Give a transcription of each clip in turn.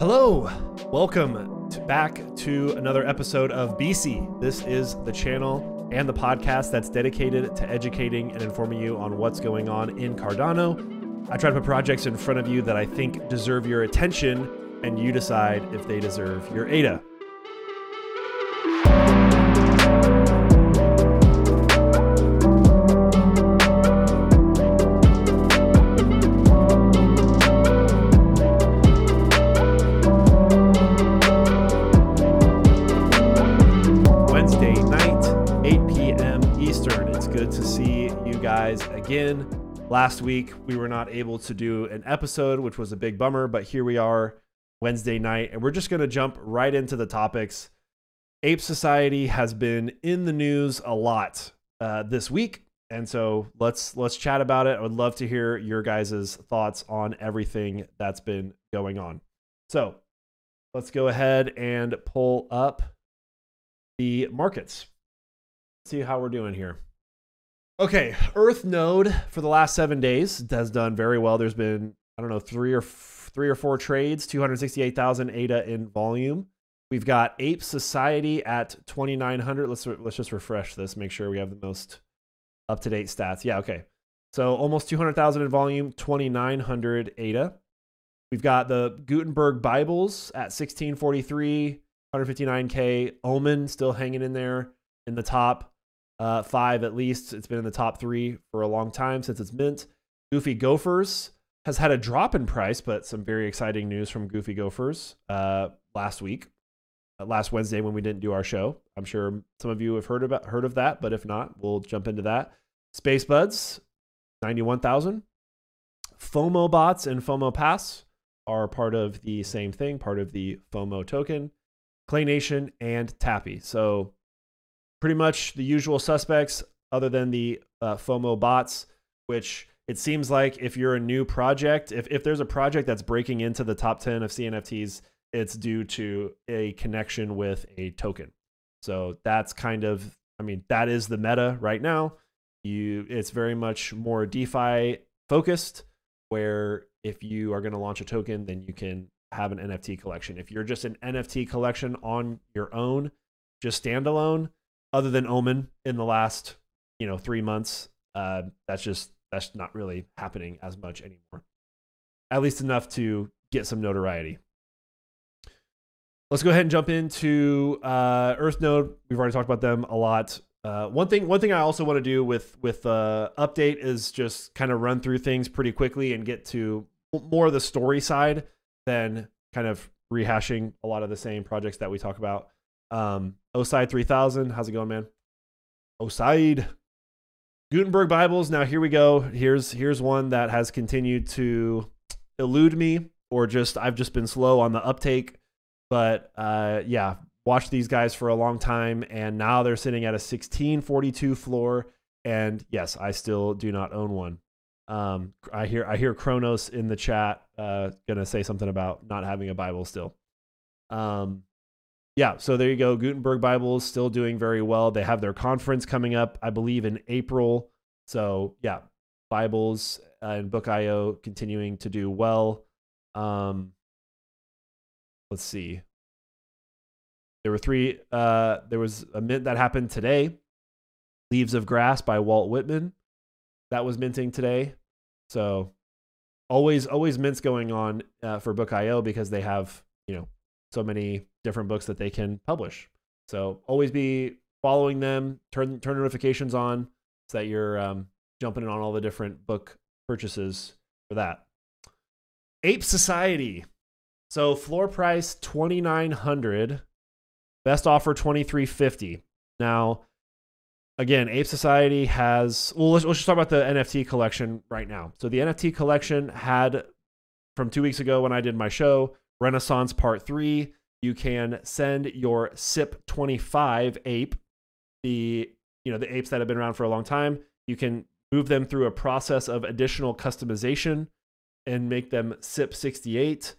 Hello, welcome to back to another episode of BC. This is the channel and the podcast that's dedicated to educating and informing you on what's going on in Cardano. I try to put projects in front of you that I think deserve your attention, and you decide if they deserve your ADA. Last week, we were not able to do an episode, which was a big bummer, but here we are Wednesday night, and we're just going to jump right into the topics. Ape Society has been in the news a lot uh, this week, and so let's let's chat about it. I would love to hear your guys' thoughts on everything that's been going on. So let's go ahead and pull up the markets. See how we're doing here. Okay, Earth Node for the last seven days has done very well. There's been I don't know three or three or four trades, 268,000 ADA in volume. We've got Ape Society at 2,900. Let's let's just refresh this, make sure we have the most up to date stats. Yeah, okay. So almost 200,000 in volume, 2,900 ADA. We've got the Gutenberg Bibles at 1643, 159k. Omen still hanging in there in the top uh, five at least. It's been in the top three for a long time since it's mint. Goofy Gophers has had a drop in price, but some very exciting news from Goofy Gophers uh, last week, uh, last Wednesday when we didn't do our show. I'm sure some of you have heard about heard of that, but if not, we'll jump into that. Spacebudz, 91,000. FOMO bots and FOMO Pass are part of the same thing, part of the FOMO token. Clay Nation and Tappy. So pretty much the usual suspects, other than the uh, FOMO bots, which it seems like if you're a new project, if, if there's a project that's breaking into the top 10 of CNFTs, it's due to a connection with a token. So that's kind of, I mean, that is the meta right now. You, it's very much more DeFi focused, where if you are going to launch a token, then you can have an NFT collection. If you're just an NFT collection on your own, just standalone, other than Omen in the last, you know, three months, uh, that's just that's not really happening as much anymore. At least enough to get some notoriety. Let's go ahead and jump into uh, EarthNode. We've already talked about them a lot. Uh, one thing, one thing I also want to do with with uh, update is just kind of run through things pretty quickly and get to more of the story side than kind of rehashing a lot of the same projects that we talk about. Um, Oside 3000, how's it going, man? Oside. Gutenberg Bibles. Now here we go. Here's here's one that has continued to elude me, or just I've just been slow on the uptake. But uh, yeah, watched these guys for a long time, and now they're sitting at a 1642 floor. And yes, I still do not own one. Um, I hear I hear Kronos in the chat uh, gonna say something about not having a Bible still. Um, yeah, so there you go. Gutenberg Bible is still doing very well. They have their conference coming up, I believe, in April. So yeah, Bibles and Book.io continuing to do well. Um, let's see. There were three. Uh, there was a mint that happened today. Leaves of Grass by Walt Whitman. That was minting today. So always, always mints going on uh, for Book.io because they have you know so many different books that they can publish. So always be following them. Turn turn notifications on so that you're um, jumping in on all the different book purchases for that. Ape Society. So floor price twenty nine hundred. Best offer twenty three fifty. Now, again, Ape Society has. Well, let's, let's just talk about the NFT collection right now. So the NFT collection had from two weeks ago when I did my show Renaissance Part 3. You can send your CIP25 ape, the you know the apes that have been around for a long time. You can move them through a process of additional customization and make them CIP68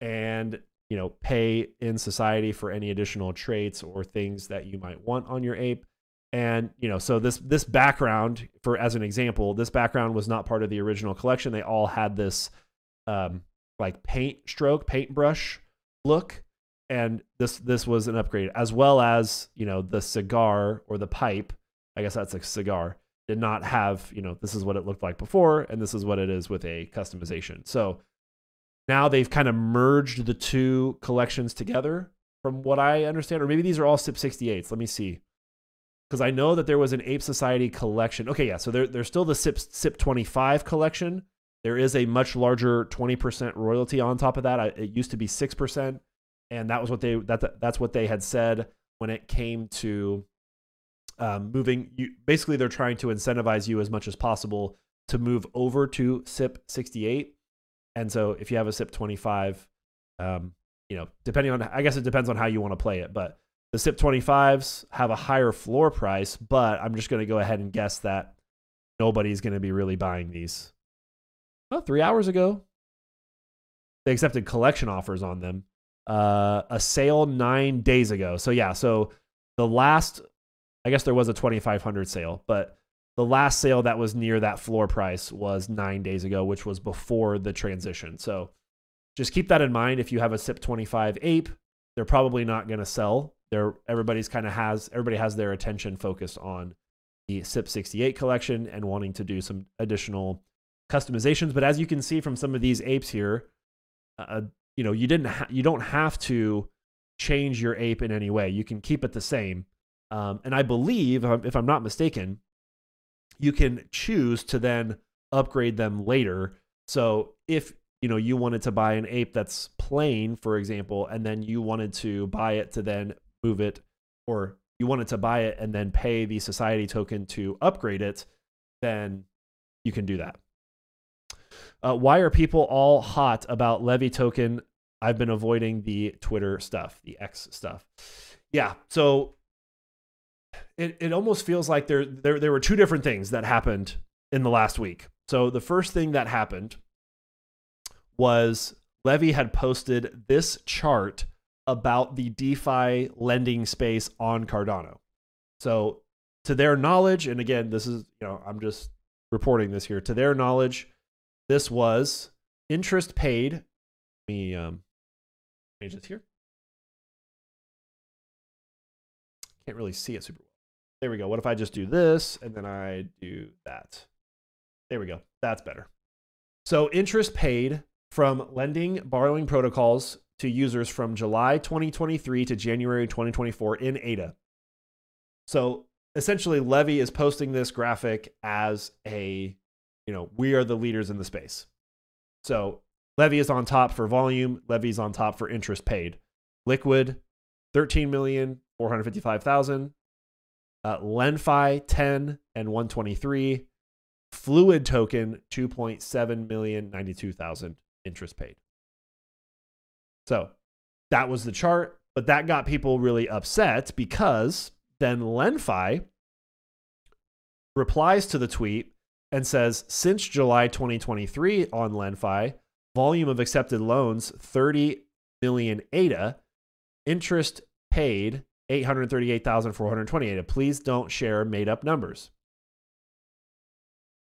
and you know pay in society for any additional traits or things that you might want on your ape and you know so this this background for as an example this background was not part of the original collection they all had this um, like paint stroke, paintbrush look, and this this was an upgrade, as well as you know the cigar or the pipe. I guess that's a cigar. Did not have you know this is what it looked like before, and this is what it is with a customization. So now they've kind of merged the two collections together, from what I understand, or maybe these are all CIP 68s. Let me see because I know that there was an Ape Society collection. Okay, yeah, so there, there's still the CIP, CIP 25 collection. There is a much larger 20% royalty on top of that. I, it used to be 6%, and that was what they that that's what they had said when it came to um, moving. You, basically, they're trying to incentivize you as much as possible to move over to CIP 68. And so, if you have a CIP 25, um, you know, depending on, I guess it depends on how you want to play it, but the CIP 25s have a higher floor price, but I'm just going to go ahead and guess that nobody's going to be really buying these. Well, three hours ago, they accepted collection offers on them. Uh, a sale nine days ago. So, yeah, so the last, I guess there was a 2500 sale, but the last sale that was near that floor price was nine days ago, which was before the transition. So, just keep that in mind. If you have a CIP 25 ape, they're probably not going to sell they're everybody's kind of has everybody has their attention focused on the CIP 68 collection and wanting to do some additional customizations. But as you can see from some of these apes here, uh, you know you didn't ha- you don't have to change your ape in any way. You can keep it the same. Um, and I believe, if I'm not mistaken, you can choose to then upgrade them later. So if you know you wanted to buy an ape that's plain, for example, and then you wanted to buy it to then move it, or you wanted to buy it and then pay the society token to upgrade it, then you can do that. Uh, why are people all hot about Levvy token? I've been avoiding the Twitter stuff, the X stuff. Yeah, so it, it almost feels like there, there there were two different things that happened in the last week. So the first thing that happened was Levvy had posted this chart about the DeFi lending space on Cardano. So, to their knowledge, and again, this is, you know, I'm just reporting this here. To their knowledge, this was interest paid. Let me um, change this here. Can't really see it super well. There we go. What if I just do this and then I do that? There we go. That's better. So, interest paid from lending borrowing protocols to users from July 2023 to January 2024 in ADA. So essentially, Levvy is posting this graphic as a, you know, we are the leaders in the space. So Levvy is on top for volume, Levvy's on top for interest paid. Liqwid, 13 million, 455,000. Uh, LenFi, 10 and 123. Fluid token, 2.7 million, 92,000 interest paid. So that was the chart, but that got people really upset because then LenFi replies to the tweet and says since July 2023 on LenFi, volume of accepted loans 30 million ADA, interest paid 838,420 ADA. Please don't share made up numbers.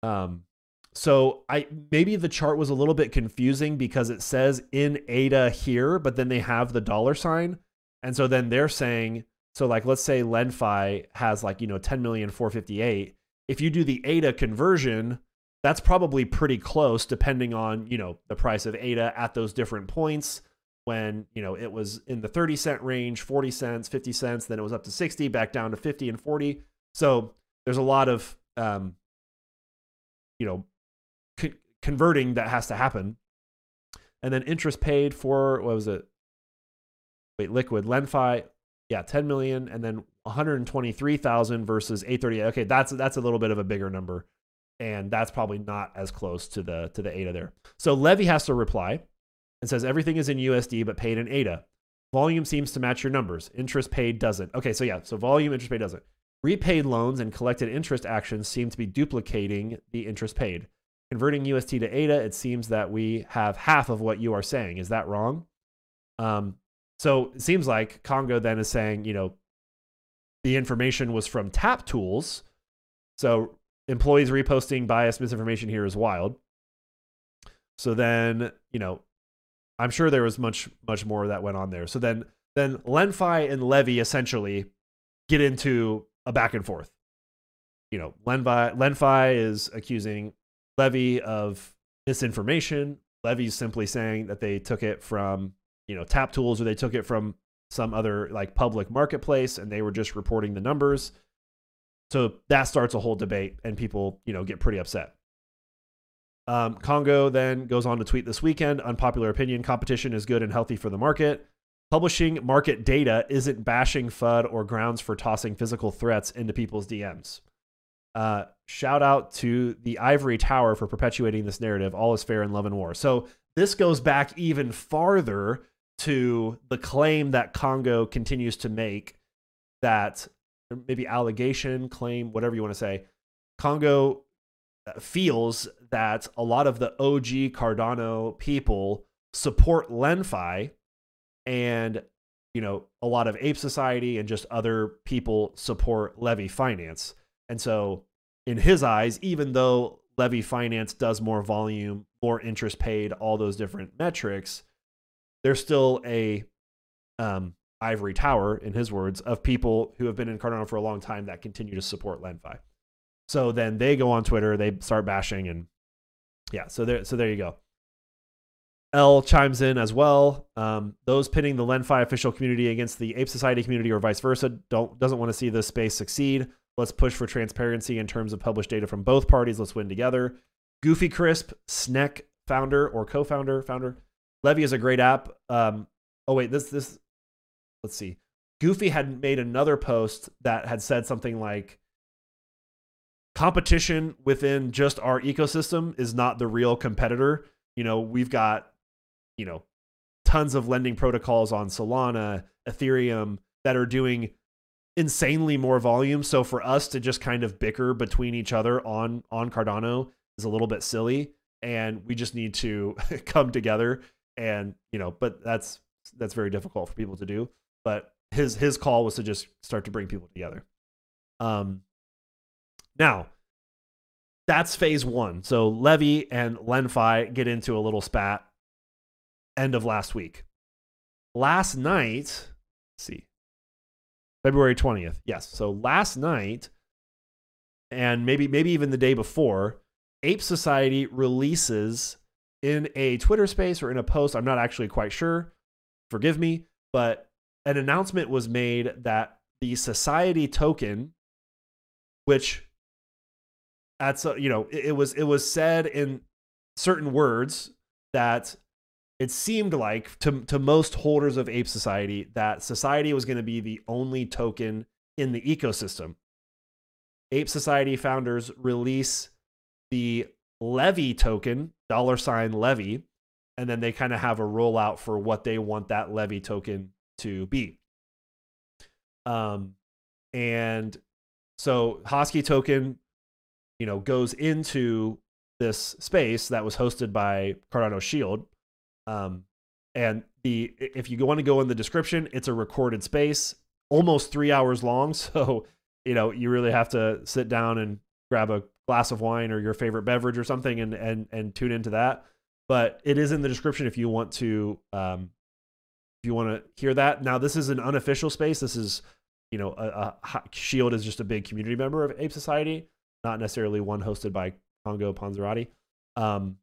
Um, so I maybe the chart was a little bit confusing because it says in ADA here, but then they have the dollar sign. And so then they're saying, so like let's say LenFi has like, you know, 10 million 458. If you do the ADA conversion, that's probably pretty close depending on, you know, the price of ADA at those different points when, you know, it was in the 30 cent range, 40 cents, 50 cents, then it was up to 60, back down to 50 and 40. So there's a lot of um, you know, converting that has to happen. And then interest paid for what was it? Wait, Liqwid LenFi, yeah, 10 million, and then 123,000 versus 838. Okay, that's that's a little bit of a bigger number, and that's probably not as close to the to the ADA there. So Levvy has to reply and says everything is in USD but paid in ADA. Volume seems to match your numbers. Interest paid doesn't. Okay, so yeah, so volume interest paid doesn't. Repaid loans and collected interest actions seem to be duplicating the interest paid. Converting UST to ADA, it seems that we have half of what you are saying. Is that wrong? Um, so it seems like Congo then is saying, you know, the information was from TapTools. So employees reposting biased misinformation here is wild. So then, you know, I'm sure there was much much more that went on there. So then then LenFi and Levvy essentially get into a back and forth. You know, LenFi LenFi is accusing Levvy of misinformation. Levvy's simply saying that they took it from you know TapTools or they took it from some other like public marketplace and they were just reporting the numbers. So that starts a whole debate and people, you know, get pretty upset. Um, Congo then goes on to tweet this weekend unpopular opinion competition is good and healthy for the market. Publishing market data isn't bashing FUD or grounds for tossing physical threats into people's DMs. Uh, shout out to the Ivory Tower for perpetuating this narrative. All is fair in love and war. So this goes back even farther to the claim that Congo continues to make that maybe allegation, claim, whatever you want to say. Congo uh, feels that a lot of the OG Cardano people support LenFi and you know a lot of ape society and just other people support levvy finance and so in his eyes even though levvy finance does more volume more interest paid all those different metrics there's still a um, ivory tower, in his words, of people who have been in Cardano for a long time that continue to support LenFi. So then they go on Twitter, they start bashing, and yeah, so there, so there you go. L chimes in as well. Um, those pitting the LenFi official community against the Ape Society community or vice versa don't doesn't want to see this space succeed. Let's push for transparency in terms of published data from both parties. Let's win together. Goofy Crisp, Snek founder or co-founder, founder, Levvy is a great app. Um, oh wait, this this let's see. Goofy had made another post that had said something like competition within just our ecosystem is not the real competitor. You know, we've got, you know, tons of lending protocols on Solana, Ethereum that are doing insanely more volume. So for us to just kind of bicker between each other on on Cardano is a little bit silly and we just need to come together and you know but that's that's very difficult for people to do but his his call was to just start to bring people together. Um now that's phase one. So levvy and lenfi get into a little spat end of last week. Last night see february 20th yes. So last night and maybe maybe even the day before ape society releases in a Twitter space or in a post. I'm not actually quite sure. Forgive me, but an announcement was made that the society token, which that's a, you know it, it was it was said in certain words that it seemed like to to most holders of ape society that society was going to be the only token in the ecosystem ape society founders release the levvy token dollar sign levvy and then they kind of have a rollout for what they want that levvy token to be. Um and so hosky token you know goes into this space that was hosted by cardano shield. Um and the if you want to go in the description it's a recorded space almost three hours long. So you know you really have to sit down and grab a glass of wine or your favorite beverage or something and and and tune into that. But it is in the description if you want to um, if you want to hear that. Now this is an unofficial space. This is you know a, a Shield is just a big community member of Ape Society, not necessarily one hosted by Congo Ponziratti. Um,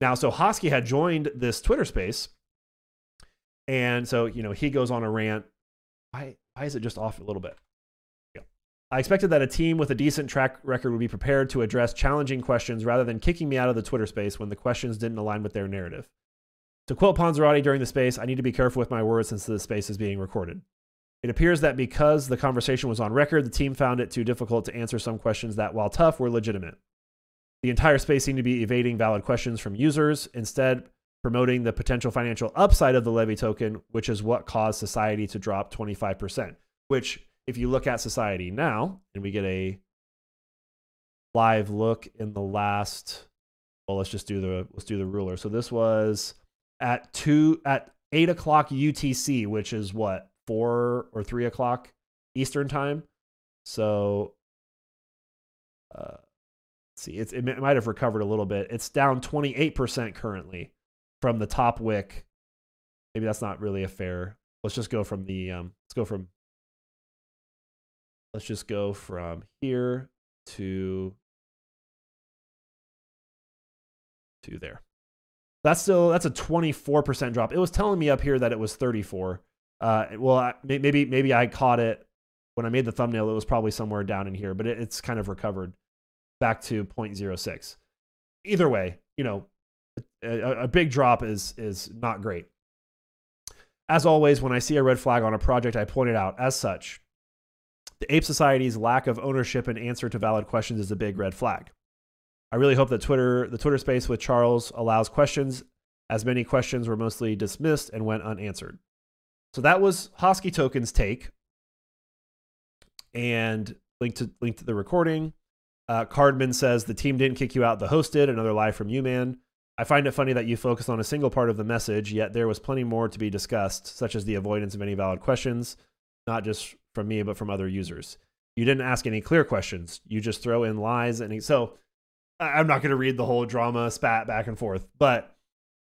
now, so Hosky had joined this Twitter space, and so you know he goes on a rant. Why why is it just off a little bit? I expected that a team with a decent track record would be prepared to address challenging questions rather than kicking me out of the Twitter space when the questions didn't align with their narrative. To quote Ponziratti during the space, I need to be careful with my words since the space is being recorded. It appears that because the conversation was on record, the team found it too difficult to answer some questions that, while tough, were legitimate. The entire space seemed to be evading valid questions from users, instead, promoting the potential financial upside of the levvy token, which is what caused society to drop 25%, which if you look at society now, and we get a live look in the last, well, let's just do the let's do the ruler. So this was at two at eight o'clock UTC, which is what four or three o'clock Eastern time. So uh, see, it's, it might have recovered a little bit. It's down 28% currently from the top wick maybe that's not really a fair. Let's just go from the um, let's go from let's just go from here to to there. That's still that's a 24% drop. It was telling me up here that it was 34. Uh, well, maybe maybe I caught it when I made the thumbnail. It was probably somewhere down in here, but it, it's kind of recovered back to 0.06. Either way, you know, a, a big drop is is not great. As always, when I see a red flag on a project, I point it out. As such, the Ape Society's lack of ownership and answer to valid questions is a big red flag. I really hope that Twitter, the Twitter space with Charles, allows questions, as many questions were mostly dismissed and went unanswered. So that was Hosky Token's take, and link to link to the recording. Uh, Cardman says the team didn't kick you out; the host did. Another lie from you, man. I find it funny that you focused on a single part of the message, yet there was plenty more to be discussed, such as the avoidance of any valid questions, not just from me but from other users. You didn't ask any clear questions. You just throw in lies and so I'm not going to read the whole drama spat back and forth, but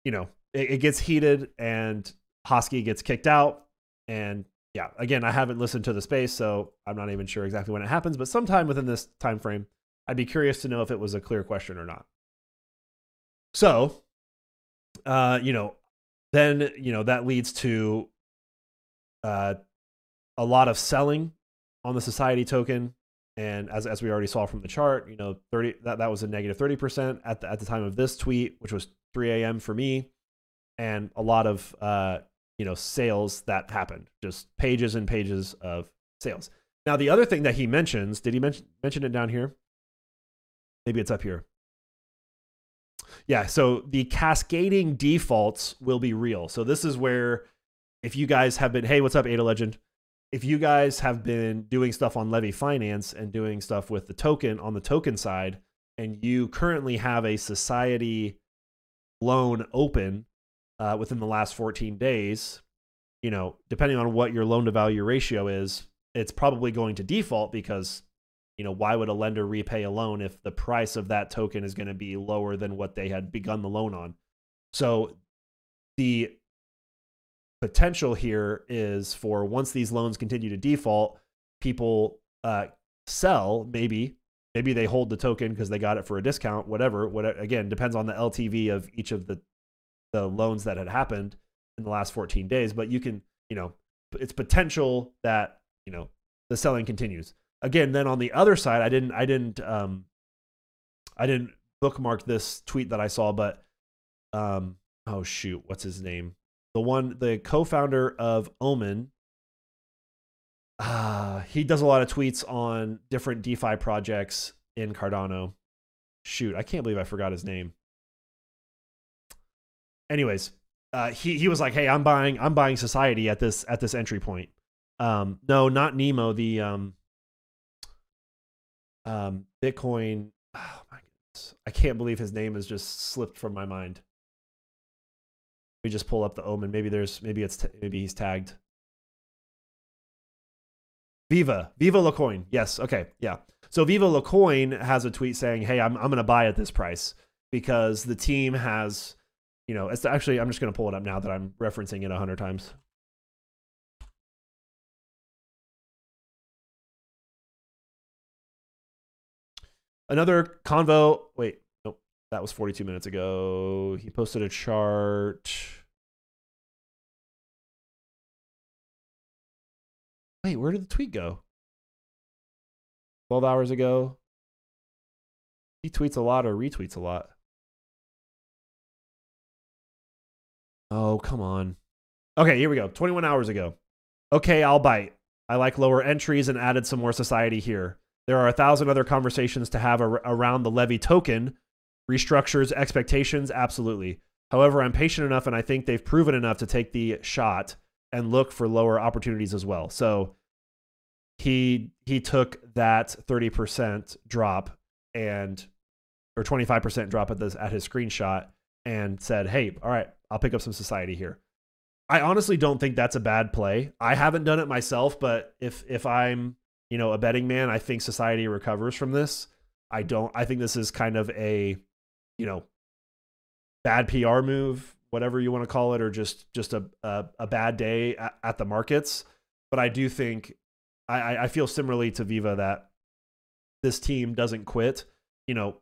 you know, it, it gets heated and Hosky gets kicked out. And yeah, again, I haven't listened to the space, so I'm not even sure exactly when it happens, but sometime within this time frame, I'd be curious to know if it was a clear question or not. So, uh, you know, then you know that leads to uh, a lot of selling on the society token and as, as we already saw from the chart, you know, 30 that, that was a negative 30% at the, at the time of this tweet, which was 3 a.m. for me. And a lot of, uh, you know, sales that happened, just pages and pages of sales. Now, the other thing that he mentions, did he mention, mention it down here? Maybe it's up here. Yeah, so the cascading defaults will be real. So this is where if you guys have been, hey, what's up, Ada Legend? If you guys have been doing stuff on Levvy Finance and doing stuff with the token on the token side, and you currently have a society loan open uh, within the last 14 days, you know, depending on what your loan to value ratio is, it's probably going to default because, you know, why would a lender repay a loan if the price of that token is going to be lower than what they had begun the loan on? So the potential here is for once these loans continue to default, people uh, sell maybe maybe they hold the token because they got it for a discount whatever what again depends on the ltv of each of the the loans that had happened in the last 14 days but you can you know it's potential that you know the selling continues. Again then on the other side i didn't i didn't um i didn't bookmark this tweet that i saw but um oh shoot what's his name the one, the co-founder of Omen. Uh, he does a lot of tweets on different DeFi projects in Cardano. Shoot, I can't believe I forgot his name. Anyways, uh, he he was like, "Hey, I'm buying I'm buying Society at this at this entry point." Um, no, not Nemo. The um, um, Bitcoin. Oh my goodness, I can't believe his name has just slipped from my mind me just pull up the omen. Maybe there's maybe it's maybe he's tagged. Viva, Viva LaCoin. Yes, okay, yeah. So Viva LaCoin has a tweet saying, "Hey, I'm I'm to buy at this price because the team has, you know, it's actually I'm just to pull it up now that I'm referencing it a hundred times." Another convo. Wait, that was 42 minutes ago. He posted a chart. Wait, where did the tweet go? 12 hours ago. He tweets a lot or retweets a lot. Oh, come on. Okay, here we go. 21 hours ago. Okay, I'll bite. I like lower entries and added some more society here. There are a thousand other conversations to have ar- around the levvy token. Restructures, expectations, absolutely. However, I'm patient enough and I think they've proven enough to take the shot and look for lower opportunities as well. So he he took that 30% drop and or 25% drop at this at his screenshot and said, "Hey, all right, I'll pick up some society here." I honestly don't think that's a bad play. I haven't done it myself, but if if I'm, you know, a betting man, I think society recovers from this. I don't I think this is kind of a, you know, bad PR move whatever you want to call it, or just just a a, a bad day at, at, the markets. But I do think I, I feel similarly to Viva that this team doesn't quit. You know,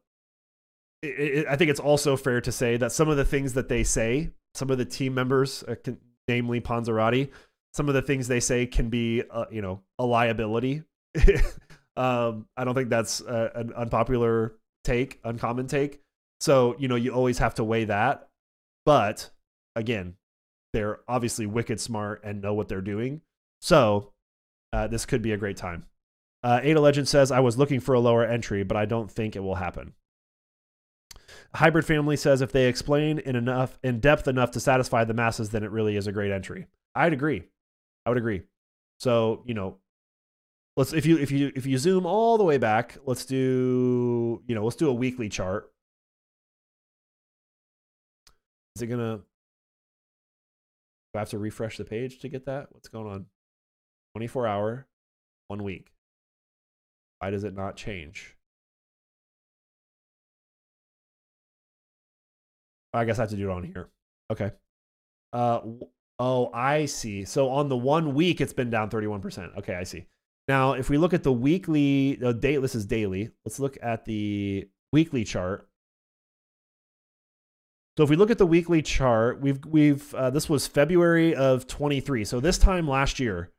it, it, I think it's also fair to say that some of the things that they say, some of the team members, uh, can, namely Ponziratti, some of the things they say can be, uh, you know, a liability. um, I don't think that's a, an unpopular take, uncommon take. So, you know, you always have to weigh that. But again, they're obviously wicked smart and know what they're doing. So, uh, this could be a great time. Uh, Ada Legend says, I was looking for a lower entry, but I don't think it will happen. Hybrid Family says, if they explain in enough in depth enough to satisfy the masses, then it really is a great entry. I'd agree. I would agree. So, you know, let's if you if you if you zoom all the way back, let's do, you know, let's do a weekly chart. Is it gonna do I have to refresh the page to get that? What's going on? 24 hour, one week. Why does it not change? I guess I have to do it on here. Okay. Uh, oh, I see. So on the one week, it's been down 31%. Okay, I see. Now, if we look at the weekly, the date, this is daily. Let's look at the weekly chart. So if we look at the weekly chart, we've we've uh, this was February of 23. So this time last year,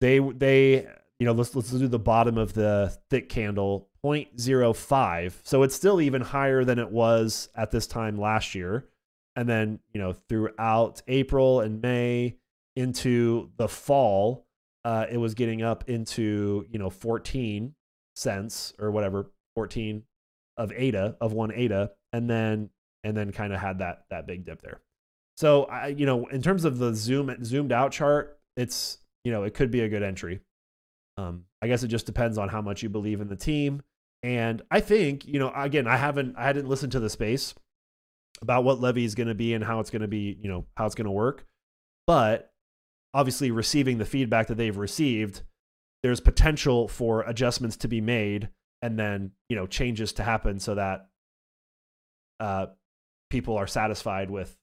they they you know let's let's do the bottom of the thick candle 0.05. So it's still even higher than it was at this time last year. And then, you know, throughout April and May into the fall, uh, it was getting up into, you know, 14 cents or whatever, 14 of ADA, of one ADA, and then and then kind of had that that big dip there. So I, you know, in terms of the zoom zoomed out chart, it's you know, it could be a good entry. Um, I guess it just depends on how much you believe in the team. And I think, you know, again, I haven't, I hadn't listened to the space about what levvy is going to be and how it's going to be, you know, how it's going to work. But obviously, receiving the feedback that they've received, there's potential for adjustments to be made and then, you know, changes to happen so that uh, people are satisfied with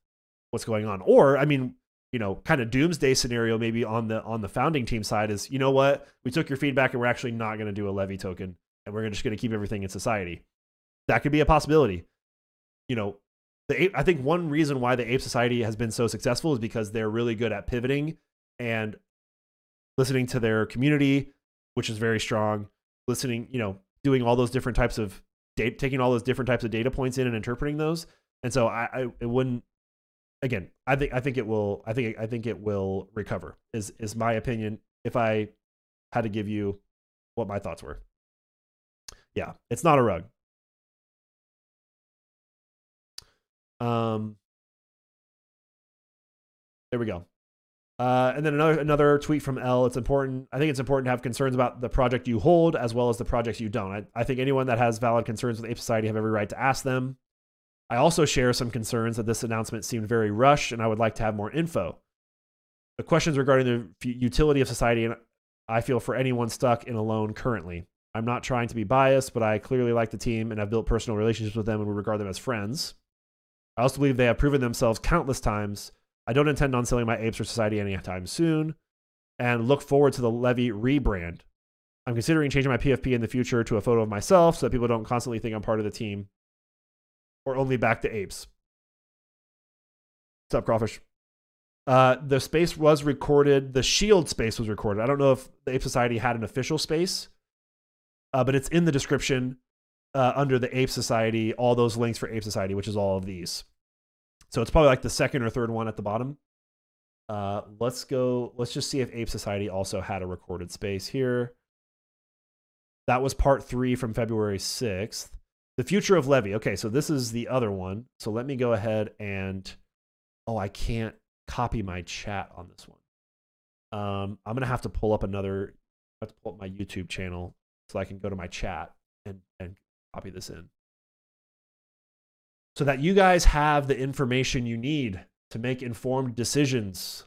what's going on. Or, I mean, you know kind of doomsday scenario maybe on the on the founding team side is you know what? We took your feedback and we're actually not going to do a levvy token and we're just going to keep everything in society. That could be a possibility. You know the ape, i think one reason why the ape society has been so successful is because they're really good at pivoting and listening to their community which is very strong listening you know doing all those different types of data taking all those different types of data points in and interpreting those and so i, I it wouldn't again, I think I think it will. I think I think it will recover. Is is my opinion? If I had to give you what my thoughts were, yeah, it's not a rug. Um, there we go. Uh, and then another another tweet from L. It's important. I think it's important to have concerns about the project you hold as well as the projects you don't. I, I think anyone that has valid concerns with Ape Society have every right to ask them. I also share some concerns that this announcement seemed very rushed and I would like to have more info. The questions regarding the utility of society and I feel for anyone stuck in a loan currently. I'm not trying to be biased, but I clearly like the team and have built personal relationships with them and we regard them as friends. I also believe they have proven themselves countless times. I don't intend on selling my apes for society anytime soon and look forward to the Levvy rebrand. I'm considering changing my PFP in the future to a photo of myself so that people don't constantly think I'm part of the team or only back to apes? What's up, crawfish? Uh, the space was recorded. The shield space was recorded. I don't know if the Ape Society had an official space, uh, but it's in the description uh, under the Ape Society. All those links for Ape Society, which is all of these. So it's probably like the second or third one at the bottom. Uh, let's go. Let's just see if Ape Society also had a recorded space here. That was part three from February 6th. The future of Levvy. Okay, so this is the other one. So let me go ahead and oh, I can't copy my chat on this one. Um, I'm gonna have to pull up another. I have to pull up my YouTube channel so I can go to my chat and and copy this in, so that you guys have the information you need to make informed decisions.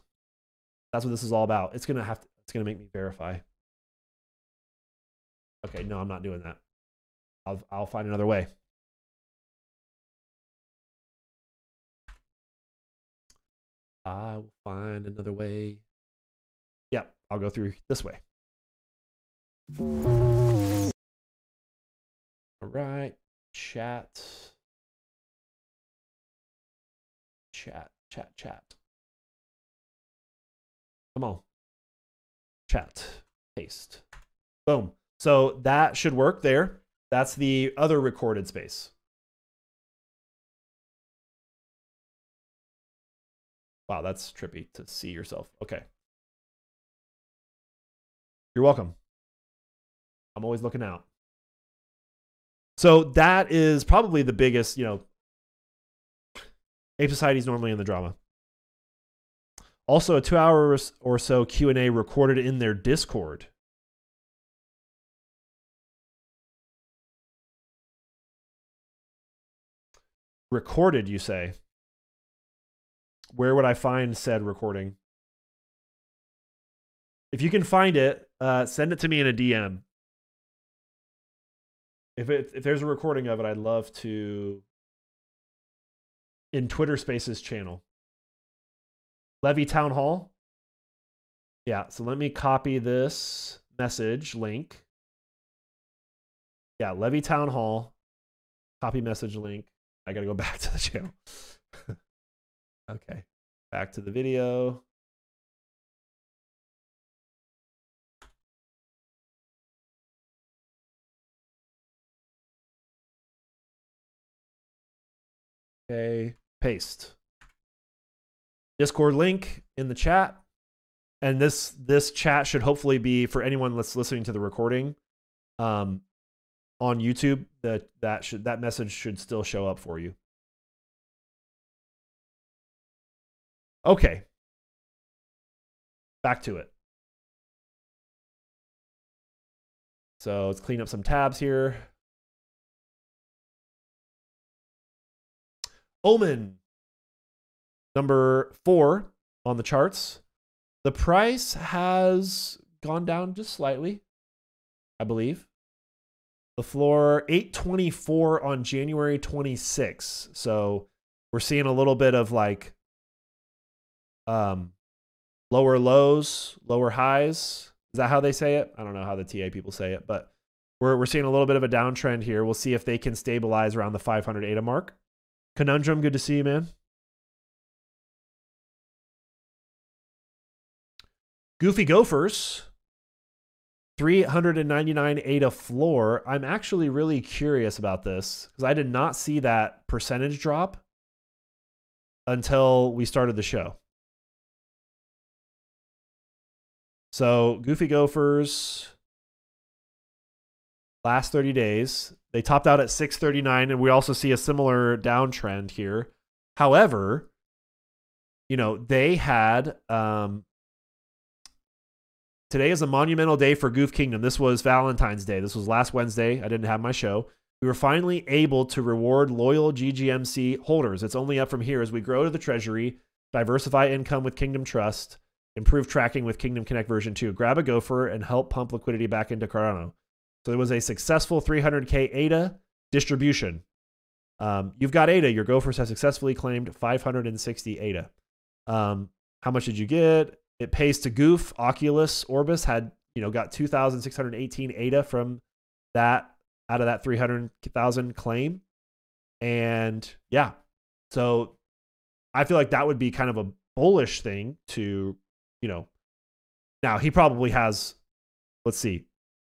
That's what this is all about. It's gonna have to. It's gonna make me verify. Okay, no, I'm not doing that. I'll I'll find another way. I will find another way. Yep, I'll go through this way. All right, chat. Chat, chat, chat. Come on. Chat, paste. Boom. So that should work there. That's the other recorded space. Wow, that's trippy to see yourself. Okay. You're welcome. I'm always looking out. So that is probably the biggest, you know, Ape Society is normally in the drama. Also, a two hours or so Q&A recorded in their Discord. Recorded, you say? Where would I find said recording? If you can find it, uh, send it to me in a DM. If it if there's a recording of it, I'd love to in Twitter Spaces channel. Levvy Town Hall. Yeah, so let me copy this message link. Yeah, Levvy Town Hall. Copy message link. I got to go back to the channel. okay. Back to the video. Okay, paste. Discord link in the chat. And this this chat should hopefully be for anyone that's listening to the recording um, on YouTube. That that should that message should still show up for you. Okay. Back to it. So let's clean up some tabs here. Omen, number four on the charts. The price has gone down just slightly, I believe. The floor 824 on January 26. So we're seeing a little bit of like um lower lows, lower highs. Is that how they say it? I don't know how the TA people say it, but we're we're seeing a little bit of a downtrend here. We'll see if they can stabilize around the 500 ADA mark. Conundrum, good to see you, man. Goofy Gophers, 399 ADA floor. I'm actually really curious about this because I did not see that percentage drop until we started the show. So, Goofy Gophers, last 30 days, they topped out at 639, and we also see a similar downtrend here. However, you know, they had um, today is a monumental day for Goof Kingdom. This was Valentine's Day. This was last Wednesday. I didn't have my show. We were finally able to reward loyal GGMC holders. It's only up from here as we grow to the treasury, diversify income with Kingdom Trust, improve tracking with Kingdom Connect version 2, grab a gopher, and help pump liquidity back into Cardano. So it was a successful 300K ADA distribution. Um, you've got ADA. Your Gophers have successfully claimed 560 ADA. Um, how much did you get? It pays to Goof. Oculus Orbis had, you know, got 2,618 ADA from that out of that 300,000 claim. And yeah, so I feel like that would be kind of a bullish thing to, you know, now he probably has, let's see,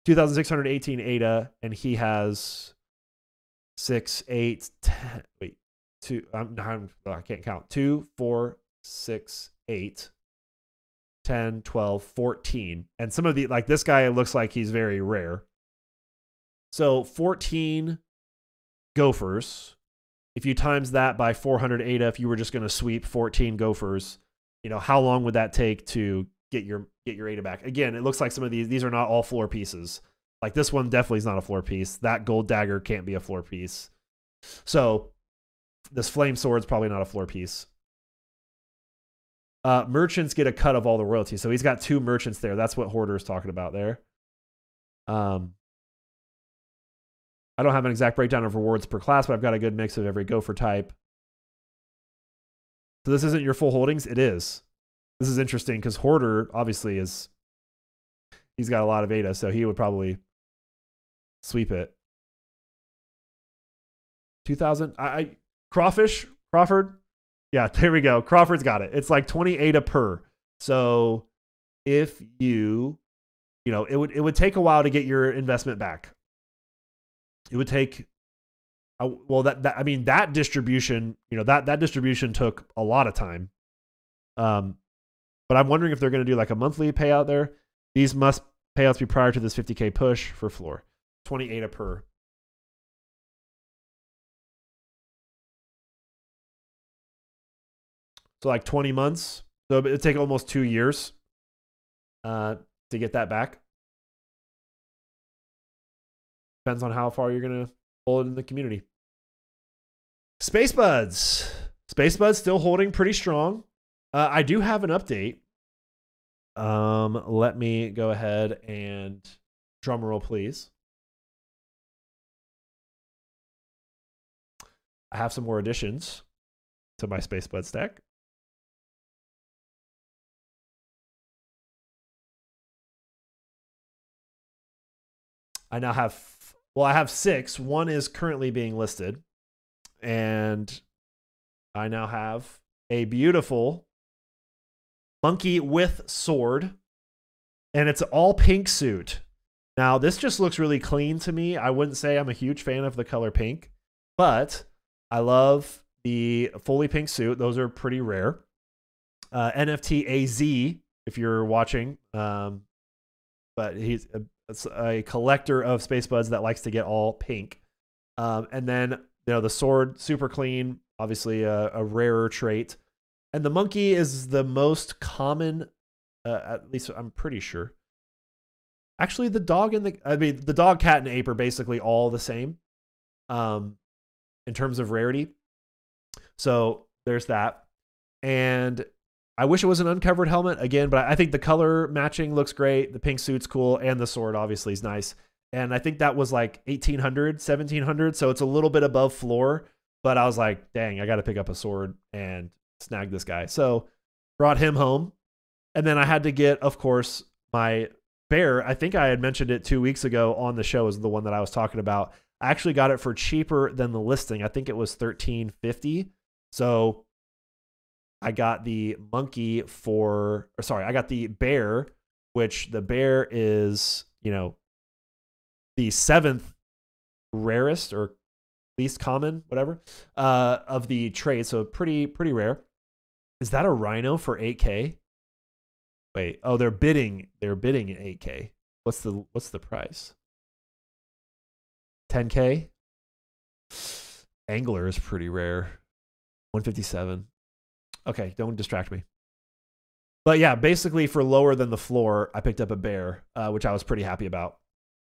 2,618 ADA, and he has six, eight, ten. Wait, two. Um, I'm, I'm I can't count. Two, four, six, eight, 10, 12, 14. And some of the, like this guy looks like he's very rare. So 14 gophers. If you times that by 400 ADA, if you were just going to sweep 14 gophers, you know, how long would that take to get your get your ADA back. Again, it looks like some of these these are not all floor pieces. Like this one definitely is not a floor piece. That gold dagger can't be a floor piece. So this flame sword's probably not a floor piece. Uh, merchants get a cut of all the royalties. So he's got two merchants there. That's what Hoarder is talking about there. Um, I don't have an exact breakdown of rewards per class, but I've got a good mix of every gopher type. So this isn't your full holdings. It is. This is interesting because Hoarder obviously is. He's got a lot of ADA, so he would probably sweep it. 2000. I, I crawfish Crawford. Yeah, there we go. Crawford's got it. It's like 28 a per. So if you, you know, it would it would take a while to get your investment back. It would take uh, well that, that I mean that distribution, you know, that that distribution took a lot of time. Um but I'm wondering if they're going to do like a monthly payout there. These must payouts be prior to this 50k push for floor. 28 a per. So like 20 months. So it'd take almost two years uh, to get that back. Depends on how far you're gonna hold it in the community. Spacebudz. Space Buds still holding pretty strong. Uh, I do have an update. Um, let me go ahead and drum roll, please. I have some more additions to my Space Bud stack. I now have well, I have six. One is currently being listed, and I now have a beautiful monkey with sword, and it's all pink suit. Now, this just looks really clean to me. I wouldn't say I'm a huge fan of the color pink, but I love the fully pink suit. Those are pretty rare. Uh, NFT AZ, if you're watching, um, but he's a it's a collector of Spacebudz that likes to get all pink. Um, and then you know the sword, super clean, obviously a, a rarer trait. And the monkey is the most common, uh, at least I'm pretty sure. Actually, the dog and the I mean the dog, cat, and ape are basically all the same, um, in terms of rarity. So there's that, and I wish it was an uncovered helmet again, but I think the color matching looks great. The pink suit's cool, and the sword obviously is nice. And I think that was like 1800, 1700. So it's a little bit above floor. But I was like, dang, I got to pick up a sword and snag this guy. So brought him home. And then I had to get, of course, my bear. I think I had mentioned it two weeks ago on the show, is the one that I was talking about. I actually got it for cheaper than the listing. I think it was 1350. So I got the monkey for, or sorry, I got the bear, which the bear is, you know, the seventh rarest or least common, whatever, uh, of the trade. So pretty, pretty rare. Is that a rhino for 8K? Wait, oh, they're bidding. They're bidding at 8K. What's the what's the price? 10K. Angler is pretty rare. 157. Okay, don't distract me. But yeah, basically for lower than the floor, I picked up a bear, uh, which I was pretty happy about.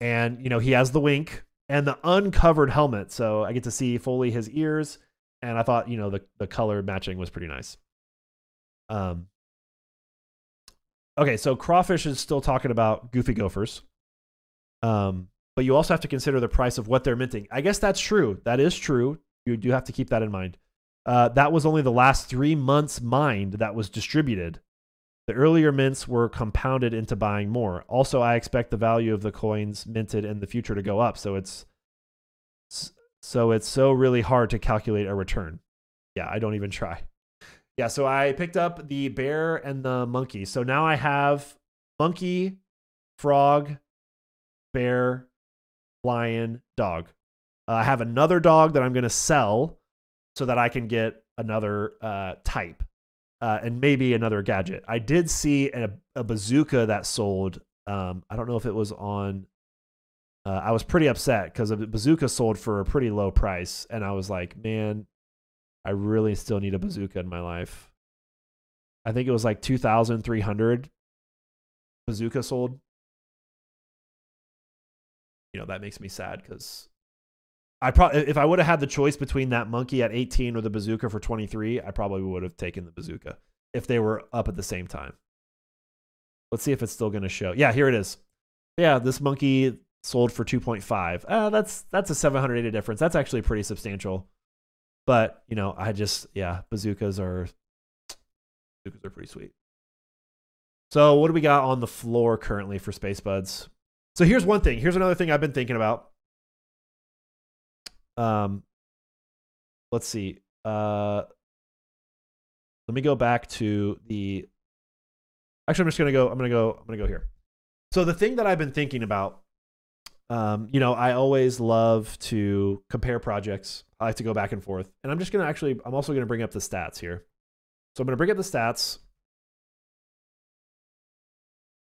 And you know, he has the wink and the uncovered helmet, so I get to see fully his ears. And I thought, you know, the the color matching was pretty nice. Um. Okay, so crawfish is still talking about goofy gophers. Um, but you also have to consider the price of what they're minting. I guess that's true. That is true. You do have to keep that in mind. Uh, that was only the last three months mined that was distributed. The earlier mints were compounded into buying more. Also, I expect the value of the coins minted in the future to go up. So it's so it's so really hard to calculate a return. Yeah, I don't even try. Yeah, so I picked up the bear and the monkey. So now I have monkey, frog, bear, lion, dog. Uh, I have another dog that I'm going to sell so that I can get another uh, type uh, and maybe another gadget. I did see a, a bazooka that sold. Um, I don't know if it was on. Uh, I was pretty upset because a bazooka sold for a pretty low price, and I was like, man, I really still need a bazooka in my life. I think it was like two thousand three hundred. Bazooka sold. You know that makes me sad because I probably if I would have had the choice between that monkey at 18 or the bazooka for 23, I probably would have taken the bazooka if they were up at the same time. Let's see if it's still going to show. Yeah, here it is. Yeah, this monkey sold for 2.5. Uh, that's that's a 780 difference. That's actually pretty substantial. But, you know, I just yeah, bazookas are because they're pretty sweet. So what do we got on the floor currently for Spacebudz? So here's one thing. Here's another thing I've been thinking about. Um, let's see. Uh, let me go back to the. Actually, I'm just gonna go. I'm gonna go. I'm gonna go here. So the thing that I've been thinking about, um, you know, I always love to compare projects. I like to go back and forth, and I'm just gonna actually. I'm also gonna bring up the stats here. So I'm gonna bring up the stats.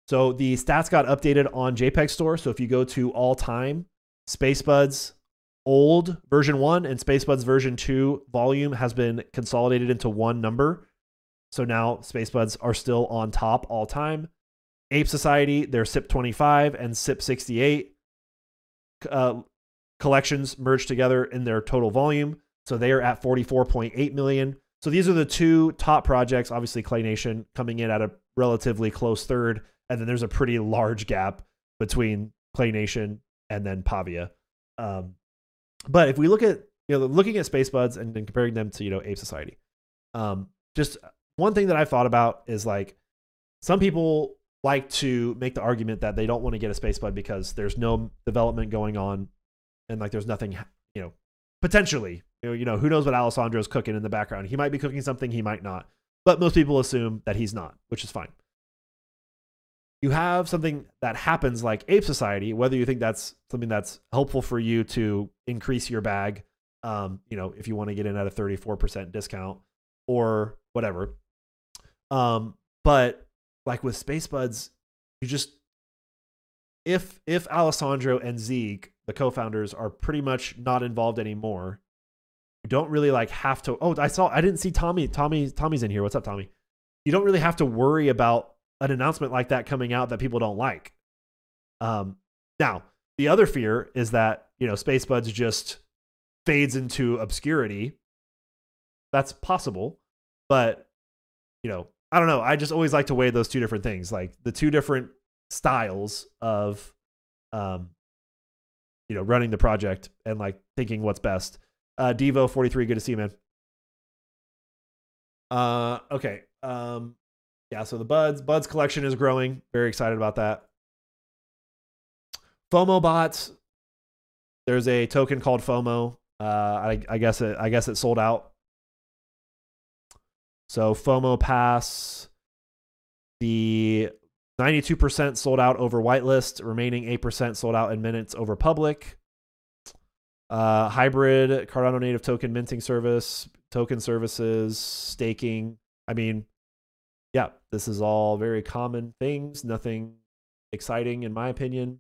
So the stats got updated on JPEG Store. So if you go to all time, Spacebudz old version 1 and Spacebudz version 2 volume has been consolidated into one number. So now Spacebudz are still on top all time. Ape Society, their CIP 25 and CIP 68 uh, collections merged together in their total volume. So they are at 44.8 million. So these are the two top projects. Obviously, Clay Nation coming in at a relatively close third. And then there's a pretty large gap between Clay Nation and then Pavia. Um, but if we look at you know looking at Spacebudz and, and comparing them to you know ape society um, just one thing that i've thought about is like some people like to make the argument that they don't want to get a space bud because there's no development going on and like there's nothing you know potentially you know, you know who knows what alessandro's cooking in the background. He might be cooking something he might not. But most people assume that he's not which is fine you have something that happens like ape society whether you think that's something that's helpful for you to increase your bag um, you know if you want to get in at a 34% discount or whatever. Um, but like with Spacebudz you just if if alessandro and zeke the co-founders are pretty much not involved anymore you don't really like have to oh i saw i didn't see tommy tommy tommy's in here. What's up tommy? You don't really have to worry about an announcement like that coming out that people don't like. Um, now, the other fear is that, you know, Spacebudz just fades into obscurity. That's possible, but you know, I don't know. I just always like to weigh those two different things, like the two different styles of um you know, running the project and like thinking what's best. Uh Devo 43, good to see you, man. Uh okay. Um yeah, so the buds buds collection is growing. Very excited about that. FOMO bots. There's a token called FOMO. Uh, I, I guess it I guess it sold out. So FOMO pass. The 92% sold out over whitelist, remaining 8% sold out in minutes over public. Uh, hybrid Cardano native token minting service, token services, staking. I mean, yeah, this is all very common things, nothing exciting in my opinion.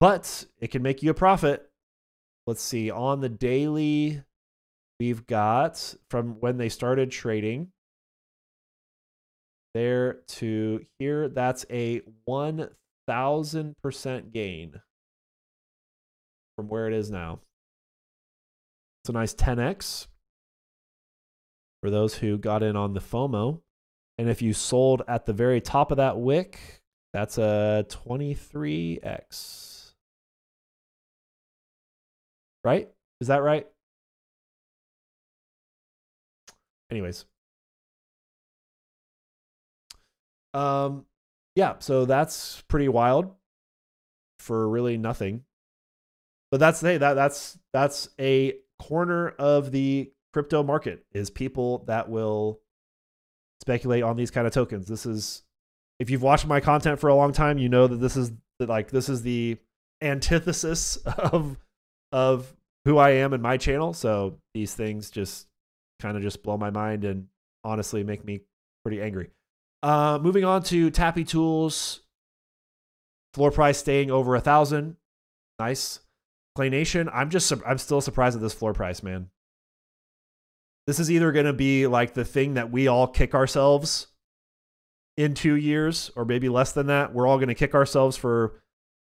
But it can make you a profit. Let's see, on the daily, we've got from when they started trading there to here, that's a 1000% gain from where it is now. It's a nice 10x for those who got in on the FOMO. And if you sold at the very top of that wick, that's a 23x. Right? Is that right? Anyways. Um yeah, so that's pretty wild for really nothing. But that's hey, that that's that's a corner of the crypto market is people that will speculate on these kind of tokens. This is if you've watched my content for a long time, you know that this is like this is the antithesis of of who I am and my channel. So these things just kind of just blow my mind and honestly make me pretty angry. Uh, moving on to TapTools, floor price staying over a thousand. Nice. Clay Nation, I'm just I'm still surprised at this floor price, man. This is either going to be like the thing that we all kick ourselves in two years, or maybe less than that. We're all going to kick ourselves for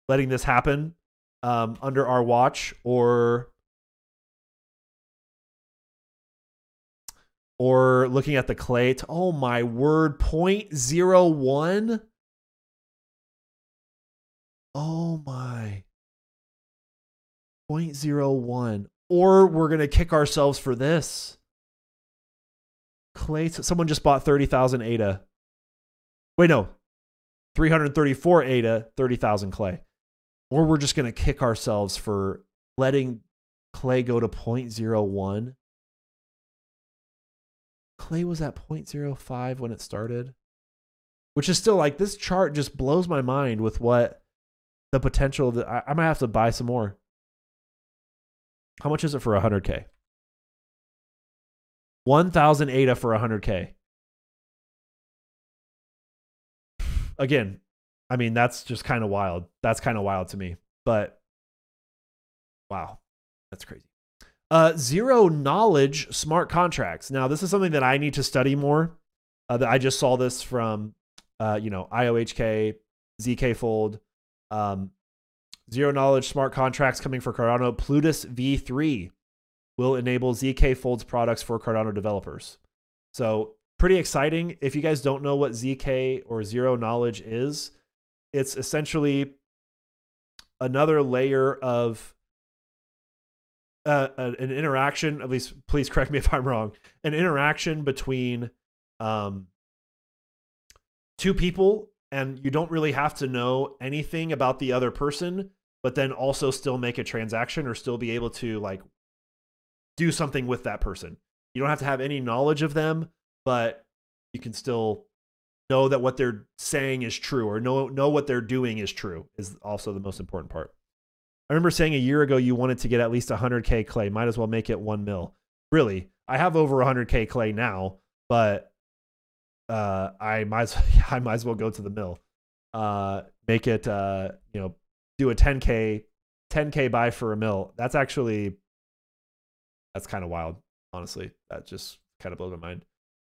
letting this happen um, under our watch, or or looking at the clay. To, oh my word, 0.01? Oh my. 0.01. Or we're going to kick ourselves for this. Clay. Someone just bought 30,000 ADA. Wait, no. 334 ADA, 30,000 clay. Or we're just going to kick ourselves for letting clay go to 0.01. Clay was at 0.05 when it started, which is still like this chart just blows my mind with what the potential that I, I might have to buy some more. How much is it for 100K? 1,000 ADA for 100K. Again, I mean, that's just kind of wild. That's kind of wild to me. But wow, that's crazy. Uh, zero knowledge smart contracts. Now, this is something that I need to study more. Uh, I just saw this from, uh, you know, IOHK, ZK Fold, um, zero knowledge smart contracts coming for Cardano. Plutus V3 will enable ZK Fold's products for Cardano developers. So pretty exciting. If you guys don't know what ZK or zero knowledge is, it's essentially another layer of uh, an interaction. At least, please correct me if I'm wrong. An interaction between um, two people, and you don't really have to know anything about the other person, but then also still make a transaction or still be able to like do something with that person. You don't have to have any knowledge of them, but you can still know that what they're saying is true or know know what they're doing is true is also the most important part. I remember saying a year ago you wanted to get at least 100k clay. Might as well make it 1 mil. Really, I have over 100k clay now, but uh, I might as, I might as well go to the mill. Uh, make it uh, you know do a 10k 10k buy for a mill. That's actually that's kind of wild, honestly. That just kind of blows my mind.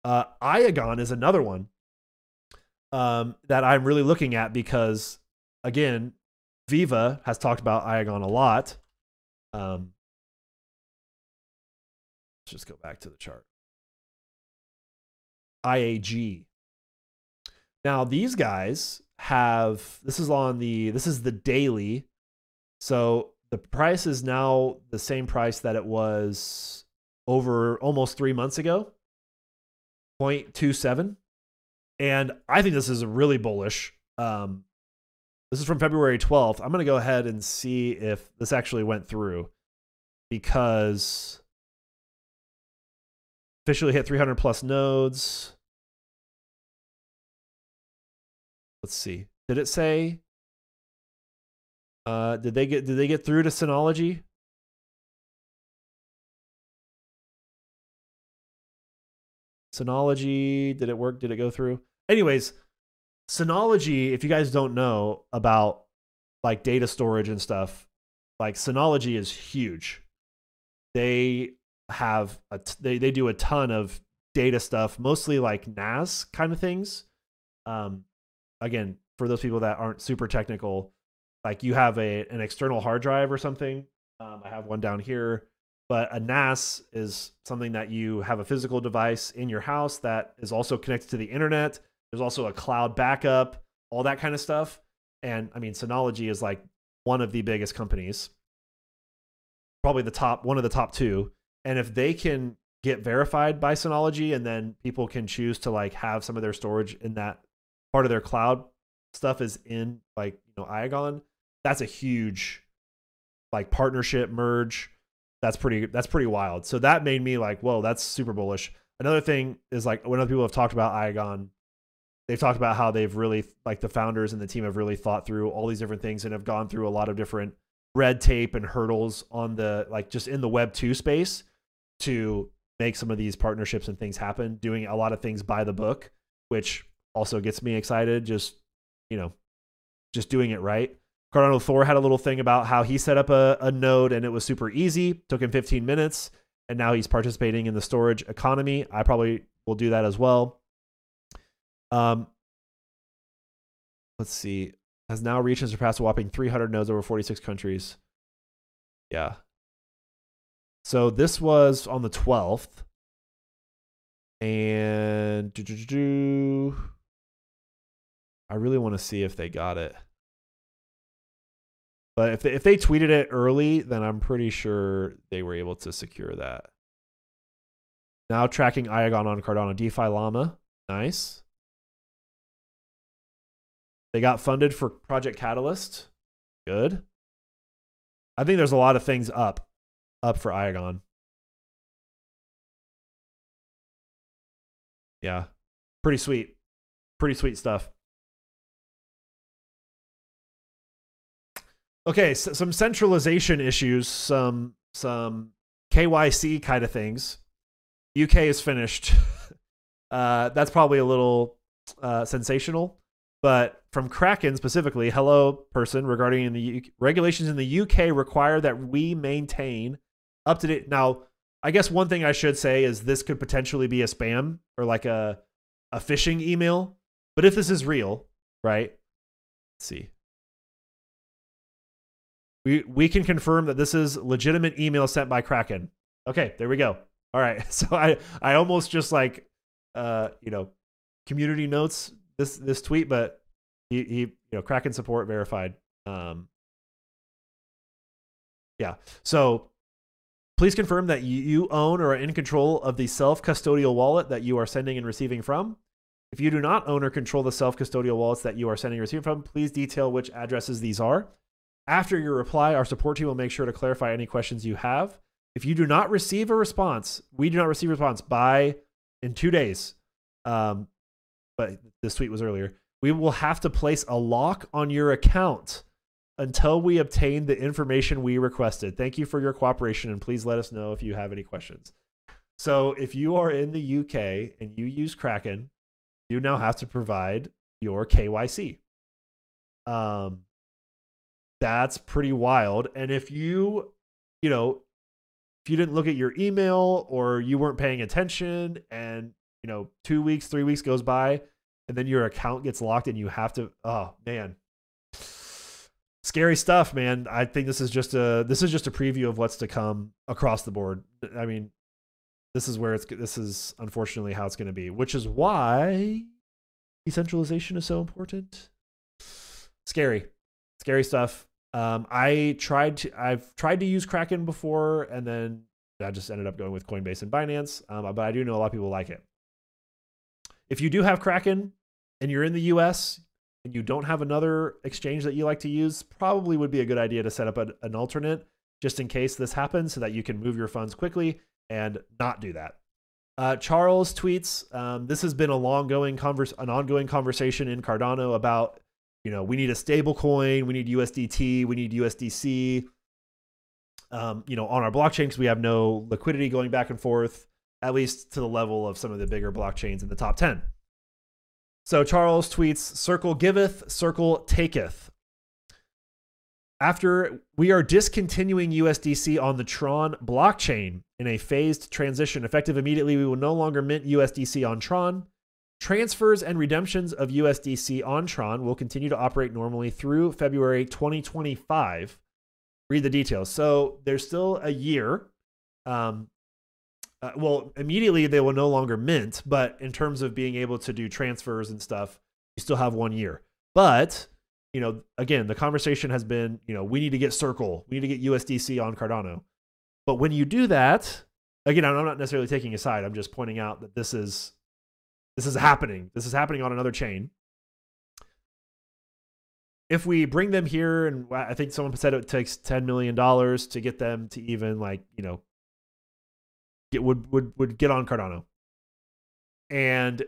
Uh, Iagon is another one um, that I'm really looking at because, again, Viva has talked about Iagon a lot. Um, let's just go back to the chart. IAG. Now these guys have this is on the this is the daily. So the price is now the same price that it was over almost 3 months ago. 0.27 and I think this is really bullish. Um, this is from February 12th. I'm going to go ahead and see if this actually went through because officially hit 300 plus nodes. Let's see. Did it say? Uh, did they get did they get through to Synology? Synology, did it work? Did it go through? anyways, Synology, if you guys don't know about like data storage and stuff, like Synology is huge. They have a t- they they do a ton of data stuff, mostly like NAS kind of things. Um, again, for those people that aren't super technical, like you have a an external hard drive or something. Um, I have one down here, but a NAS is something that you have a physical device in your house that is also connected to the internet there's also a cloud backup, all that kind of stuff. And I mean, Synology is like one of the biggest companies, probably the top, one of the top two. And if they can get verified by Synology and then people can choose to like have some of their storage in that part of their cloud stuff is in like, you know, Iagon, that's a huge like partnership merge. That's pretty, that's pretty wild. So that made me like, whoa, that's super bullish. Another thing is like when other people have talked about Iagon, they've talked about how they've really like the founders and the team have really thought through all these different things and have gone through a lot of different red tape and hurdles on the like just in the web 2 space to make some of these partnerships and things happen doing a lot of things by the book which also gets me excited just you know just doing it right cardano thor had a little thing about how he set up a, a node and it was super easy took him 15 minutes and now he's participating in the storage economy i probably will do that as well um, let's see. Has now reached and surpassed a whopping 300 nodes over 46 countries. Yeah. So this was on the 12th. And doo -doo -doo I really want to see if they got it. But if they, if they tweeted it early, then I'm pretty sure they were able to secure that. Now tracking Iagon on Cardano. DeFi Llama. Nice. They got funded for Project Catalyst. Good. I think there's a lot of things up, up for Iagon. Yeah, pretty sweet, pretty sweet stuff. Okay, so some centralization issues, some some KYC kind of things. UK is finished. uh, that's probably a little uh, sensational, but from Kraken specifically, hello person regarding the regulations in the UK require that we maintain up to date. Now, I guess one thing I should say is this could potentially be a spam or like a a phishing email. But if this is real, right? Let's see. We we can confirm that this is legitimate email sent by Kraken. Okay, there we go. All right. So I I almost just like uh you know community notes this this tweet, but he he you know Kraken support verified. Um yeah. So please confirm that you own or are in control of the self custodial wallet that you are sending and receiving from. If you do not own or control the self custodial wallets that you are sending and receiving from, please detail which addresses these are. After your reply, our support team will make sure to clarify any questions you have. If you do not receive a response, we do not receive a response by in two days. Um, but this tweet was earlier. We will have to place a lock on your account until we obtain the information we requested. Thank you for your cooperation and please let us know if you have any questions. So, if you are in the UK and you use Kraken, you now have to provide your KYC. Um, that's pretty wild. And if you, you know, if you didn't look at your email or you weren't paying attention and, you know, two weeks, three weeks goes by and then your account gets locked and you have to, oh man, scary stuff, man. I think this is just a, this is just a preview of what's to come across the board. I mean, this is where it's, this is unfortunately how it's going to be, which is why decentralization is so important. Scary, scary stuff. Um, I tried to, I've tried to use Kraken before, and then I just ended up going with Coinbase and Binance. Um, but I do know a lot of people like it. If you do have Kraken and you're in the US and you don't have another exchange that you like to use, probably would be a good idea to set up an alternate just in case this happens so that you can move your funds quickly and not do that. Uh, Charles tweets, um, this has been a long going converse, an ongoing conversation in Cardano about you know, we need a stable coin, we need USDT, we need USDC, um, you know, on our blockchain because we have no liquidity going back and forth, at least to the level of some of the bigger blockchains in the top 10. So Charles tweets, Circle giveth, Circle taketh. After we are discontinuing USDC on the Tron blockchain in a phased transition, effective immediately, we will no longer mint USDC on Tron. Transfers and redemptions of USDC on Tron will continue to operate normally through February 2025. Read the details. So there's still a year. Um, uh, well, immediately they will no longer mint, but in terms of being able to do transfers and stuff, you still have one year. But you know, again, the conversation has been, you know, we need to get Circle, we need to get USDC on Cardano. But when you do that, again, I'm not necessarily taking a side. I'm just pointing out that this is this is happening. This is happening on another chain. If we bring them here, and uh, I think someone said it takes ten million dollars to get them to even like you know get would would would get on Cardano, and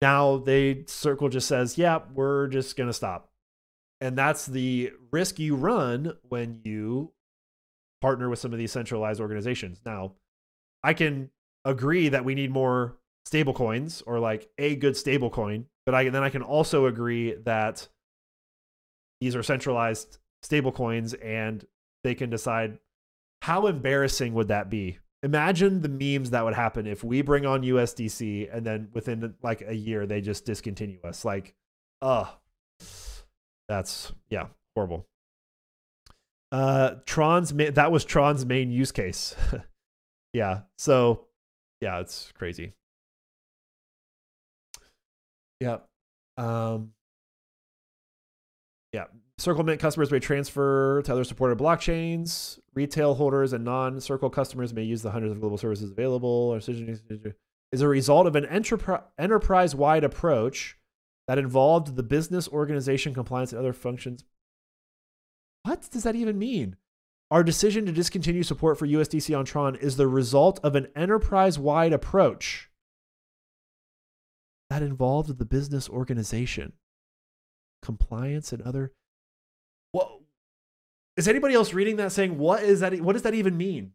now they circle just says, "Yeah, we're just gonna stop," and that's the risk you run when you partner with some of these centralized organizations. Now, I can agree that we need more stable coins or like a good stable coin but I then I can also agree that these are centralized stable coins and they can decide how embarrassing would that be? Imagine the memes that would happen if we bring on USDC and then within like a year they just discontinue us. Like uh that's yeah horrible. Uh Tron's that was Tron's main use case. Yeah so yeah it's crazy Yep. Um, yeah. Circle Mint customers may transfer to other supported blockchains. Retail holders and non-Circle customers may use the hundreds of global services available. Is a result of an enterprise-wide approach that involved the business organization compliance and other functions. What does that even mean? Our decision to discontinue support for USDC on Tron is the result of an enterprise-wide approach that involved the business organization compliance and other what is anybody else reading that saying what is that what does that even mean?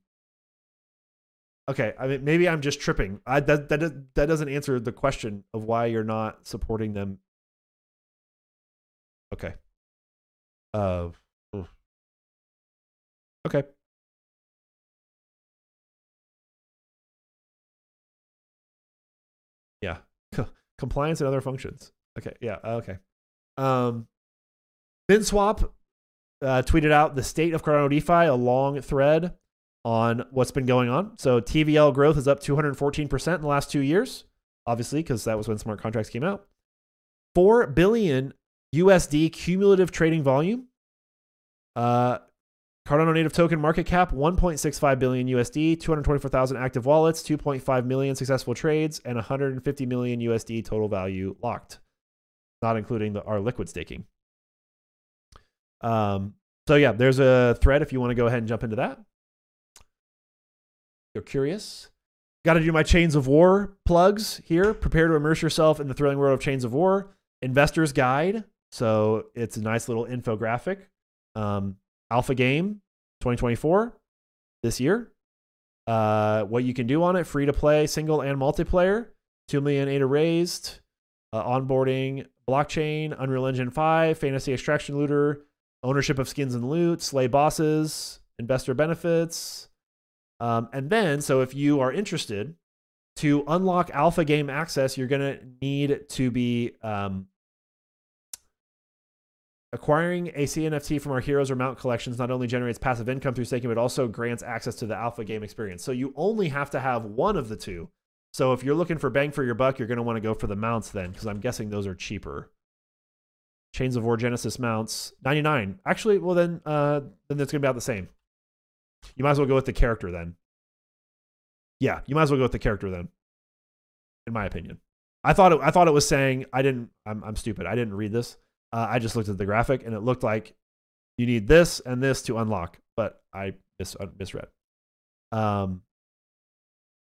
Okay i mean maybe i'm just tripping. I, that, that that doesn't answer the question of why you're not supporting them. Okay. Uh okay compliance and other functions okay yeah okay um, FinSwap uh, tweeted out the state of Cardano DeFi, a long thread on what's been going on. So TVL growth is up 214% in the last two years, obviously, because that was when smart contracts came out. 4 billion USD cumulative trading volume. Uh, Cardano native token market cap 1.65 billion USD, 224,000 active wallets, 2.5 million successful trades, and 150 million USD total value locked not including the, our liquid staking. Um, so yeah, there's a thread if you want to go ahead and jump into that. You're curious. Got to do my Chains of War plugs here. Prepare to immerse yourself in the thrilling world of Chains of War. Investor's Guide. So it's a nice little infographic. Um, Alpha Game 2024 this year. Uh, what you can do on it, free to play, single and multiplayer. 2 million ADA raised. Uh, onboarding blockchain, Unreal Engine 5, fantasy extraction looter, ownership of skins and loot, slay bosses, investor benefits. Um, and then, so if you are interested to unlock alpha game access, you're going to need to be um, acquiring a CNFT from our heroes or mount collections not only generates passive income through staking, but also grants access to the alpha game experience. So you only have to have one of the two so if you're looking for bang for your buck, you're going to want to go for the mounts then, because I'm guessing those are cheaper. Chains of War Genesis mounts, 99. Actually, well then, uh, then it's going to be about the same. You might as well go with the character then. Yeah, you might as well go with the character then. In my opinion, I thought it, I thought it was saying I didn't. I'm I'm stupid. I didn't read this. Uh, I just looked at the graphic and it looked like you need this and this to unlock, but I mis- misread. Um,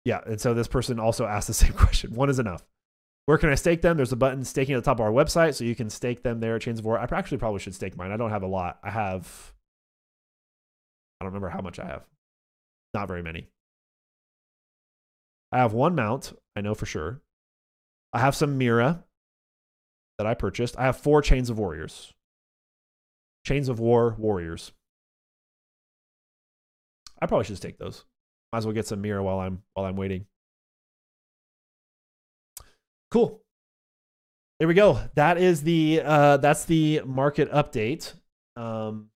yeah, and so this person also asked the same question. One is enough. Where can I stake them? There's a button staking at the top of our website, so you can stake them there at Chains of War. I actually probably should stake mine. I don't have a lot. I have, I don't remember how much I have. Not very many. I have one mount, I know for sure. I have some Mira that I purchased. I have four Chains of Warriors. Chains of War Warriors. I probably should take those. Might as well get some mirror while I'm while I'm waiting. Cool. There we go. That is the uh, that's the market update. Um,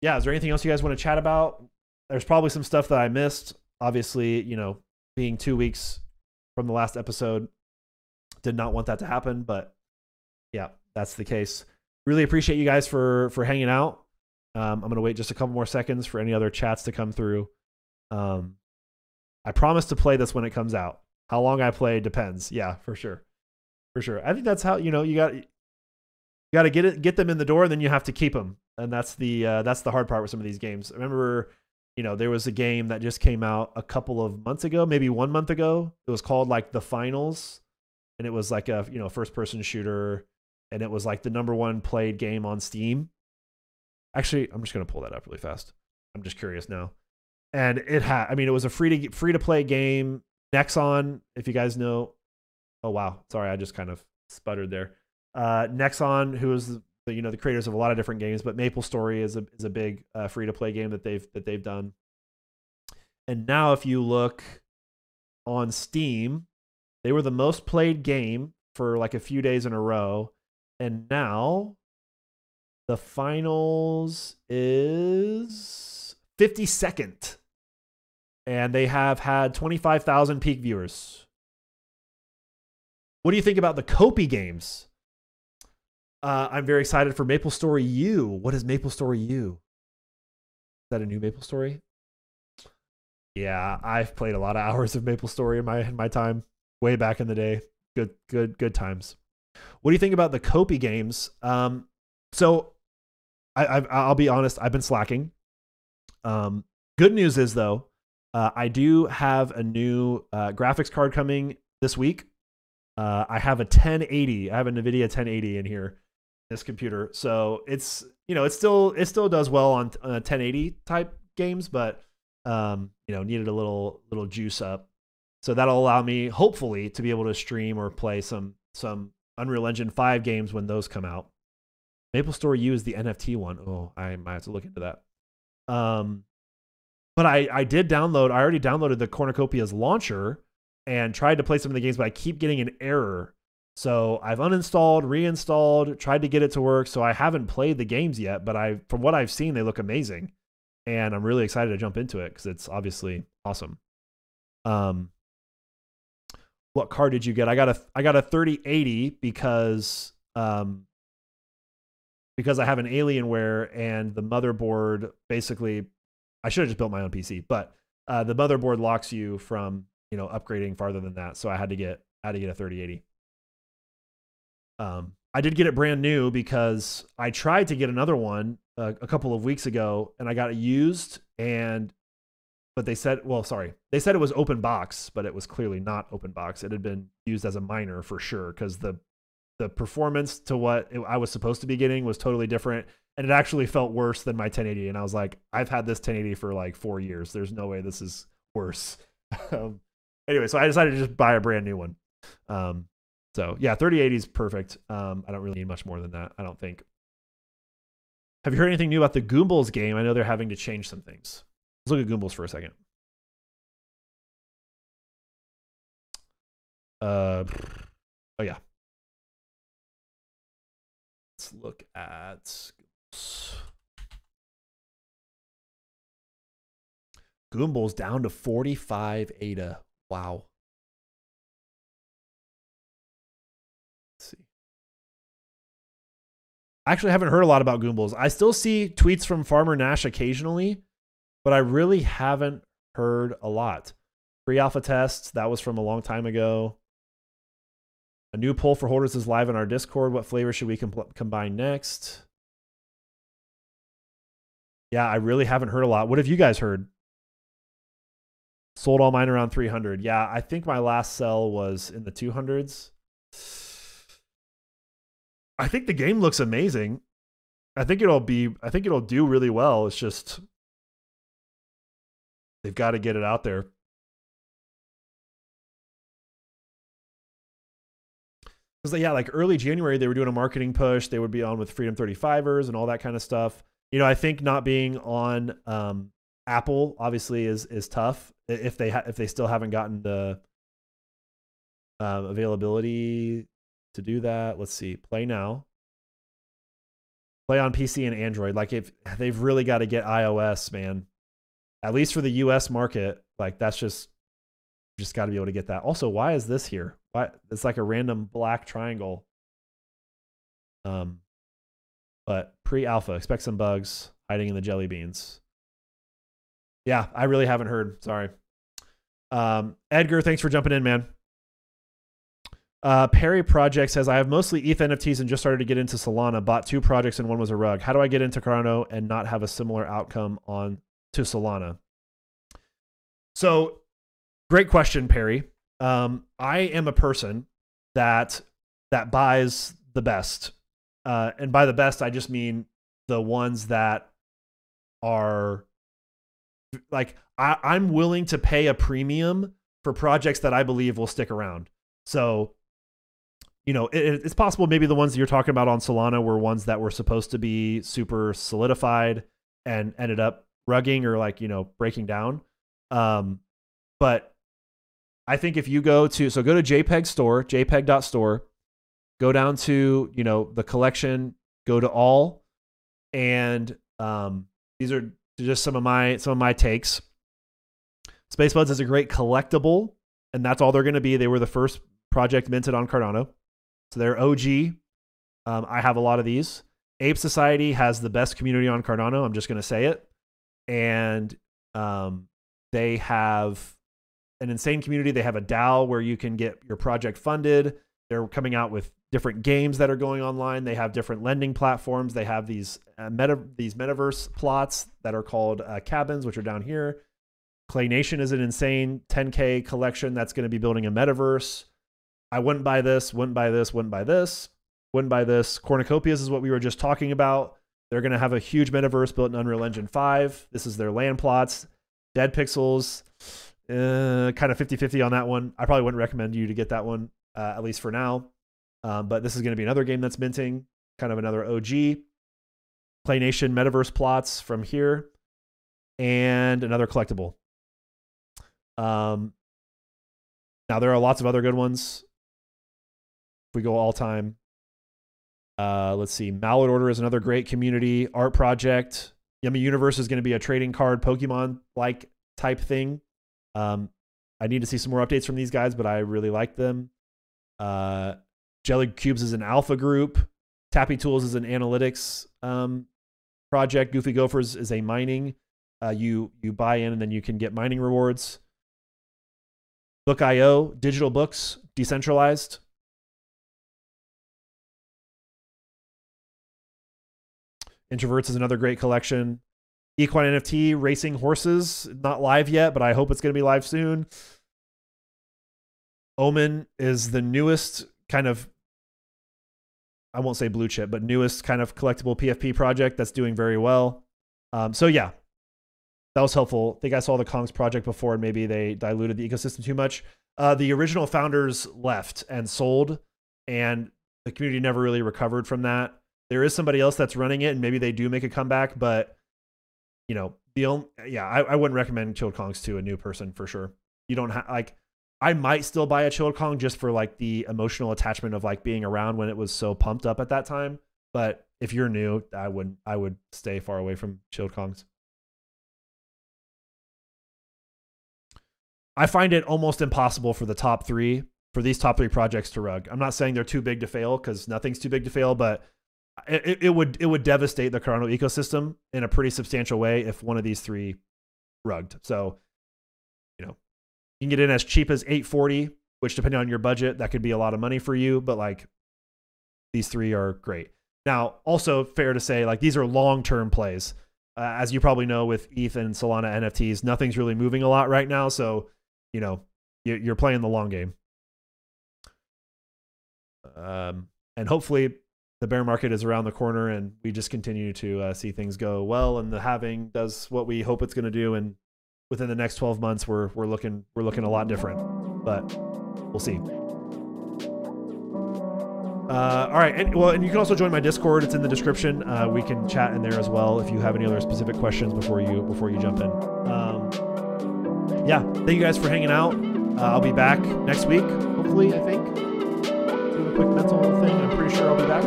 yeah, is there anything else you guys want to chat about? There's probably some stuff that I missed. Obviously, you know, being two weeks from the last episode, did not want that to happen, but yeah, that's the case. Really appreciate you guys for for hanging out. Um, I'm gonna wait just a couple more seconds for any other chats to come through. Um, I promise to play this when it comes out. How long I play depends. Yeah, for sure, for sure. I think that's how you know you got you got to get it get them in the door, and then you have to keep them, and that's the uh, that's the hard part with some of these games. I remember, you know, there was a game that just came out a couple of months ago, maybe one month ago. It was called like the Finals, and it was like a you know first person shooter, and it was like the number one played game on Steam. Actually, I'm just gonna pull that up really fast. I'm just curious now. And it had i mean it was a free to free to play game. Nexon if you guys know oh wow. Sorry i just kind of sputtered there. Uh nexon who is the you know the creators of a lot of different games but maple story is a is a big uh, free to play game that they've that they've done. And now if you look on steam they were the most played game for like a few days in a row and now the finals is 52nd and they have had 25,000 peak viewers. What do you think about the Copi games? Uh, I'm very excited for Maple Story U. What is Maple Story U? Is that a new Maple Story? Yeah, I've played a lot of hours of Maple Story in my in my time, way back in the day. Good, good, good times. What do you think about the Copi games? Um, so, I, I I'll be honest, I've been slacking. Um, good news is though, uh, I do have a new uh, graphics card coming this week. Uh, I have a 1080. I have a NVIDIA 1080 in here, this computer. So it's you know it still it still does well on, on 1080 type games, but um, you know needed a little little juice up. So that'll allow me hopefully to be able to stream or play some some Unreal Engine 5 games when those come out. Maple Story U is the NFT one. Oh, I might have to look into that. Um, but I I did download. I already downloaded the Cornucopia's launcher and tried to play some of the games, but I keep getting an error. So I've uninstalled, reinstalled, tried to get it to work. So I haven't played the games yet, but I from what I've seen, they look amazing, and I'm really excited to jump into it because it's obviously awesome. Um, what card did you get? I got a I got a 3080 because um because I have an Alienware and the motherboard basically I should have just built my own PC, but uh, the motherboard locks you from you know upgrading farther than that, so I had to get I had to get a 3080. Um, I did get it brand new because I tried to get another one uh, a couple of weeks ago and I got it used and but they said well sorry they said it was open box but it was clearly not open box. It had been used as a miner for sure because the the performance to what it, I was supposed to be getting was totally different and it actually felt worse than my 1080 and i was like i've had this 1080 for like four years. There's no way this is worse. Um, anyway so i decided to just buy a brand new one. Um, so yeah 3080 is perfect. Um, i don't really need much more than that i don't think. Have you heard anything new about the goombles game? I know they're having to change some things let's look at goombles for a second uh, oh yeah let's look at Goombles down to 45 ADA. Wow. Let's see. I actually haven't heard a lot about Goombles. I still see tweets from Farmer Nash occasionally, but I really haven't heard a lot. Pre alpha tests, that was from a long time ago. A new poll for holders is live in our Discord. What flavor should we com- combine next? Yeah, I really haven't heard a lot. What have you guys heard? Sold all mine around 300. Yeah, I think my last sell was in the 200s. I think the game looks amazing. I think it'll be I think it'll do really well. It's just they've got to get it out there. Cuz yeah, like early January they were doing a marketing push. They would be on with Freedom 35ers and all that kind of stuff you know, I think not being on um, Apple obviously is is tough if they ha- if they still haven't gotten the um, availability to do that. Let's see, play now. Play on PC and Android. Like if they've really got to get iOS, man. At least for the US market, like that's just just got to be able to get that. Also, why is this here? Why it's like a random black triangle. Um, but pre-alpha, expect some bugs hiding in the jelly beans. Yeah, I really haven't heard. Sorry. Um, Edgar, thanks for jumping in, man. Uh, Perry Project says, I have mostly ETH NFTs and just started to get into Solana. Bought two projects and one was a rug. How do I get into Cardano and not have a similar outcome on to Solana? So, great question, Perry. Um, I am a person that that buys the best uh, and by the best, I just mean the ones that are like I, I'm willing to pay a premium for projects that I believe will stick around. So, you know, it, it's possible maybe the ones that you're talking about on Solana were ones that were supposed to be super solidified and ended up rugging or like, you know, breaking down. Um, but I think if you go to, so go to JPEG store, jpeg.store, go down to you know the collection go to all and um, these are just some of my some of my takes Spacebudz is a great collectible and that's all they're going to be they were the first project minted on cardano so they're og Um, I have a lot of these. Ape Society has the best community on Cardano. I'm just going to say it. And um, they have an insane community. They have a DAO where you can get your project funded. They're coming out with different games that are going online. They have different lending platforms. They have these uh, meta these metaverse plots that are called uh, cabins, which are down here. Clay Nation is an insane 10k collection that's going to be building a metaverse. I wouldn't buy this, wouldn't buy this, wouldn't buy this, wouldn't buy this. Cornucopias is what we were just talking about. They're going to have a huge metaverse built in Unreal Engine 5. This is their land plots. Dead Pixels, uh, kind of 50 50 on that one. I probably wouldn't recommend you to get that one, uh, at least for now. Um, but this is going to be another game that's minting, kind of another OG. Play Nation Metaverse plots from here, and another collectible. Um, now there are lots of other good ones. If we go all time, uh, let's see. Mallet Order is another great community art project. Yummy Universe is going to be a trading card Pokemon like type thing. Um, I need to see some more updates from these guys, but I really like them. Uh, Jelly Cubes is an alpha group. TapTools is an analytics um, project. Goofy Gophers is a mining. Uh, you you buy in and then you can get mining rewards. Book.io, digital books, decentralized. Introverts is another great collection. Equine NFT, racing horses, not live yet, but I hope it's going to be live soon. Omen is the newest kind of I won't say blue chip, but newest kind of collectible PFP project that's doing very well. Um, so yeah, that was helpful. I think I saw the Kongs project before, and maybe they diluted the ecosystem too much. Uh, the original founders left and sold, and the community never really recovered from that. There is somebody else that's running it, and maybe they do make a comeback, but you know, the only yeah, I, I wouldn't recommend Chilled Kongs to a new person for sure. You don't have like I might still buy a Chilled Kong just for like the emotional attachment of like being around when it was so pumped up at that time. But if you're new, I would I would stay far away from Chilled Kongs. I find it almost impossible for the top three for these top three projects to rug. I'm not saying they're too big to fail because nothing's too big to fail, but it, it would it would devastate the Cardano ecosystem in a pretty substantial way if one of these three rugged. So you know, you can get in as cheap as 840, which depending on your budget, that could be a lot of money for you, but like these three are great. Now, also fair to say like these are long-term plays. Uh, as you probably know with ETH and Solana NFTs, nothing's really moving a lot right now, so you know, you're playing the long game. Um, and hopefully the bear market is around the corner and we just continue to uh, see things go well and the having does what we hope it's going to do and within the next 12 months we're we're looking we're looking a lot different but we'll see. Uh, all right and well and you can also join my discord it's in the description uh, we can chat in there as well if you have any other specific questions before you before you jump in. Um, yeah thank you guys for hanging out. Uh, i'll be back next week hopefully i think do quick mental thing. I'm pretty sure i'll be back.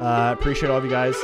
Uh, appreciate all of you guys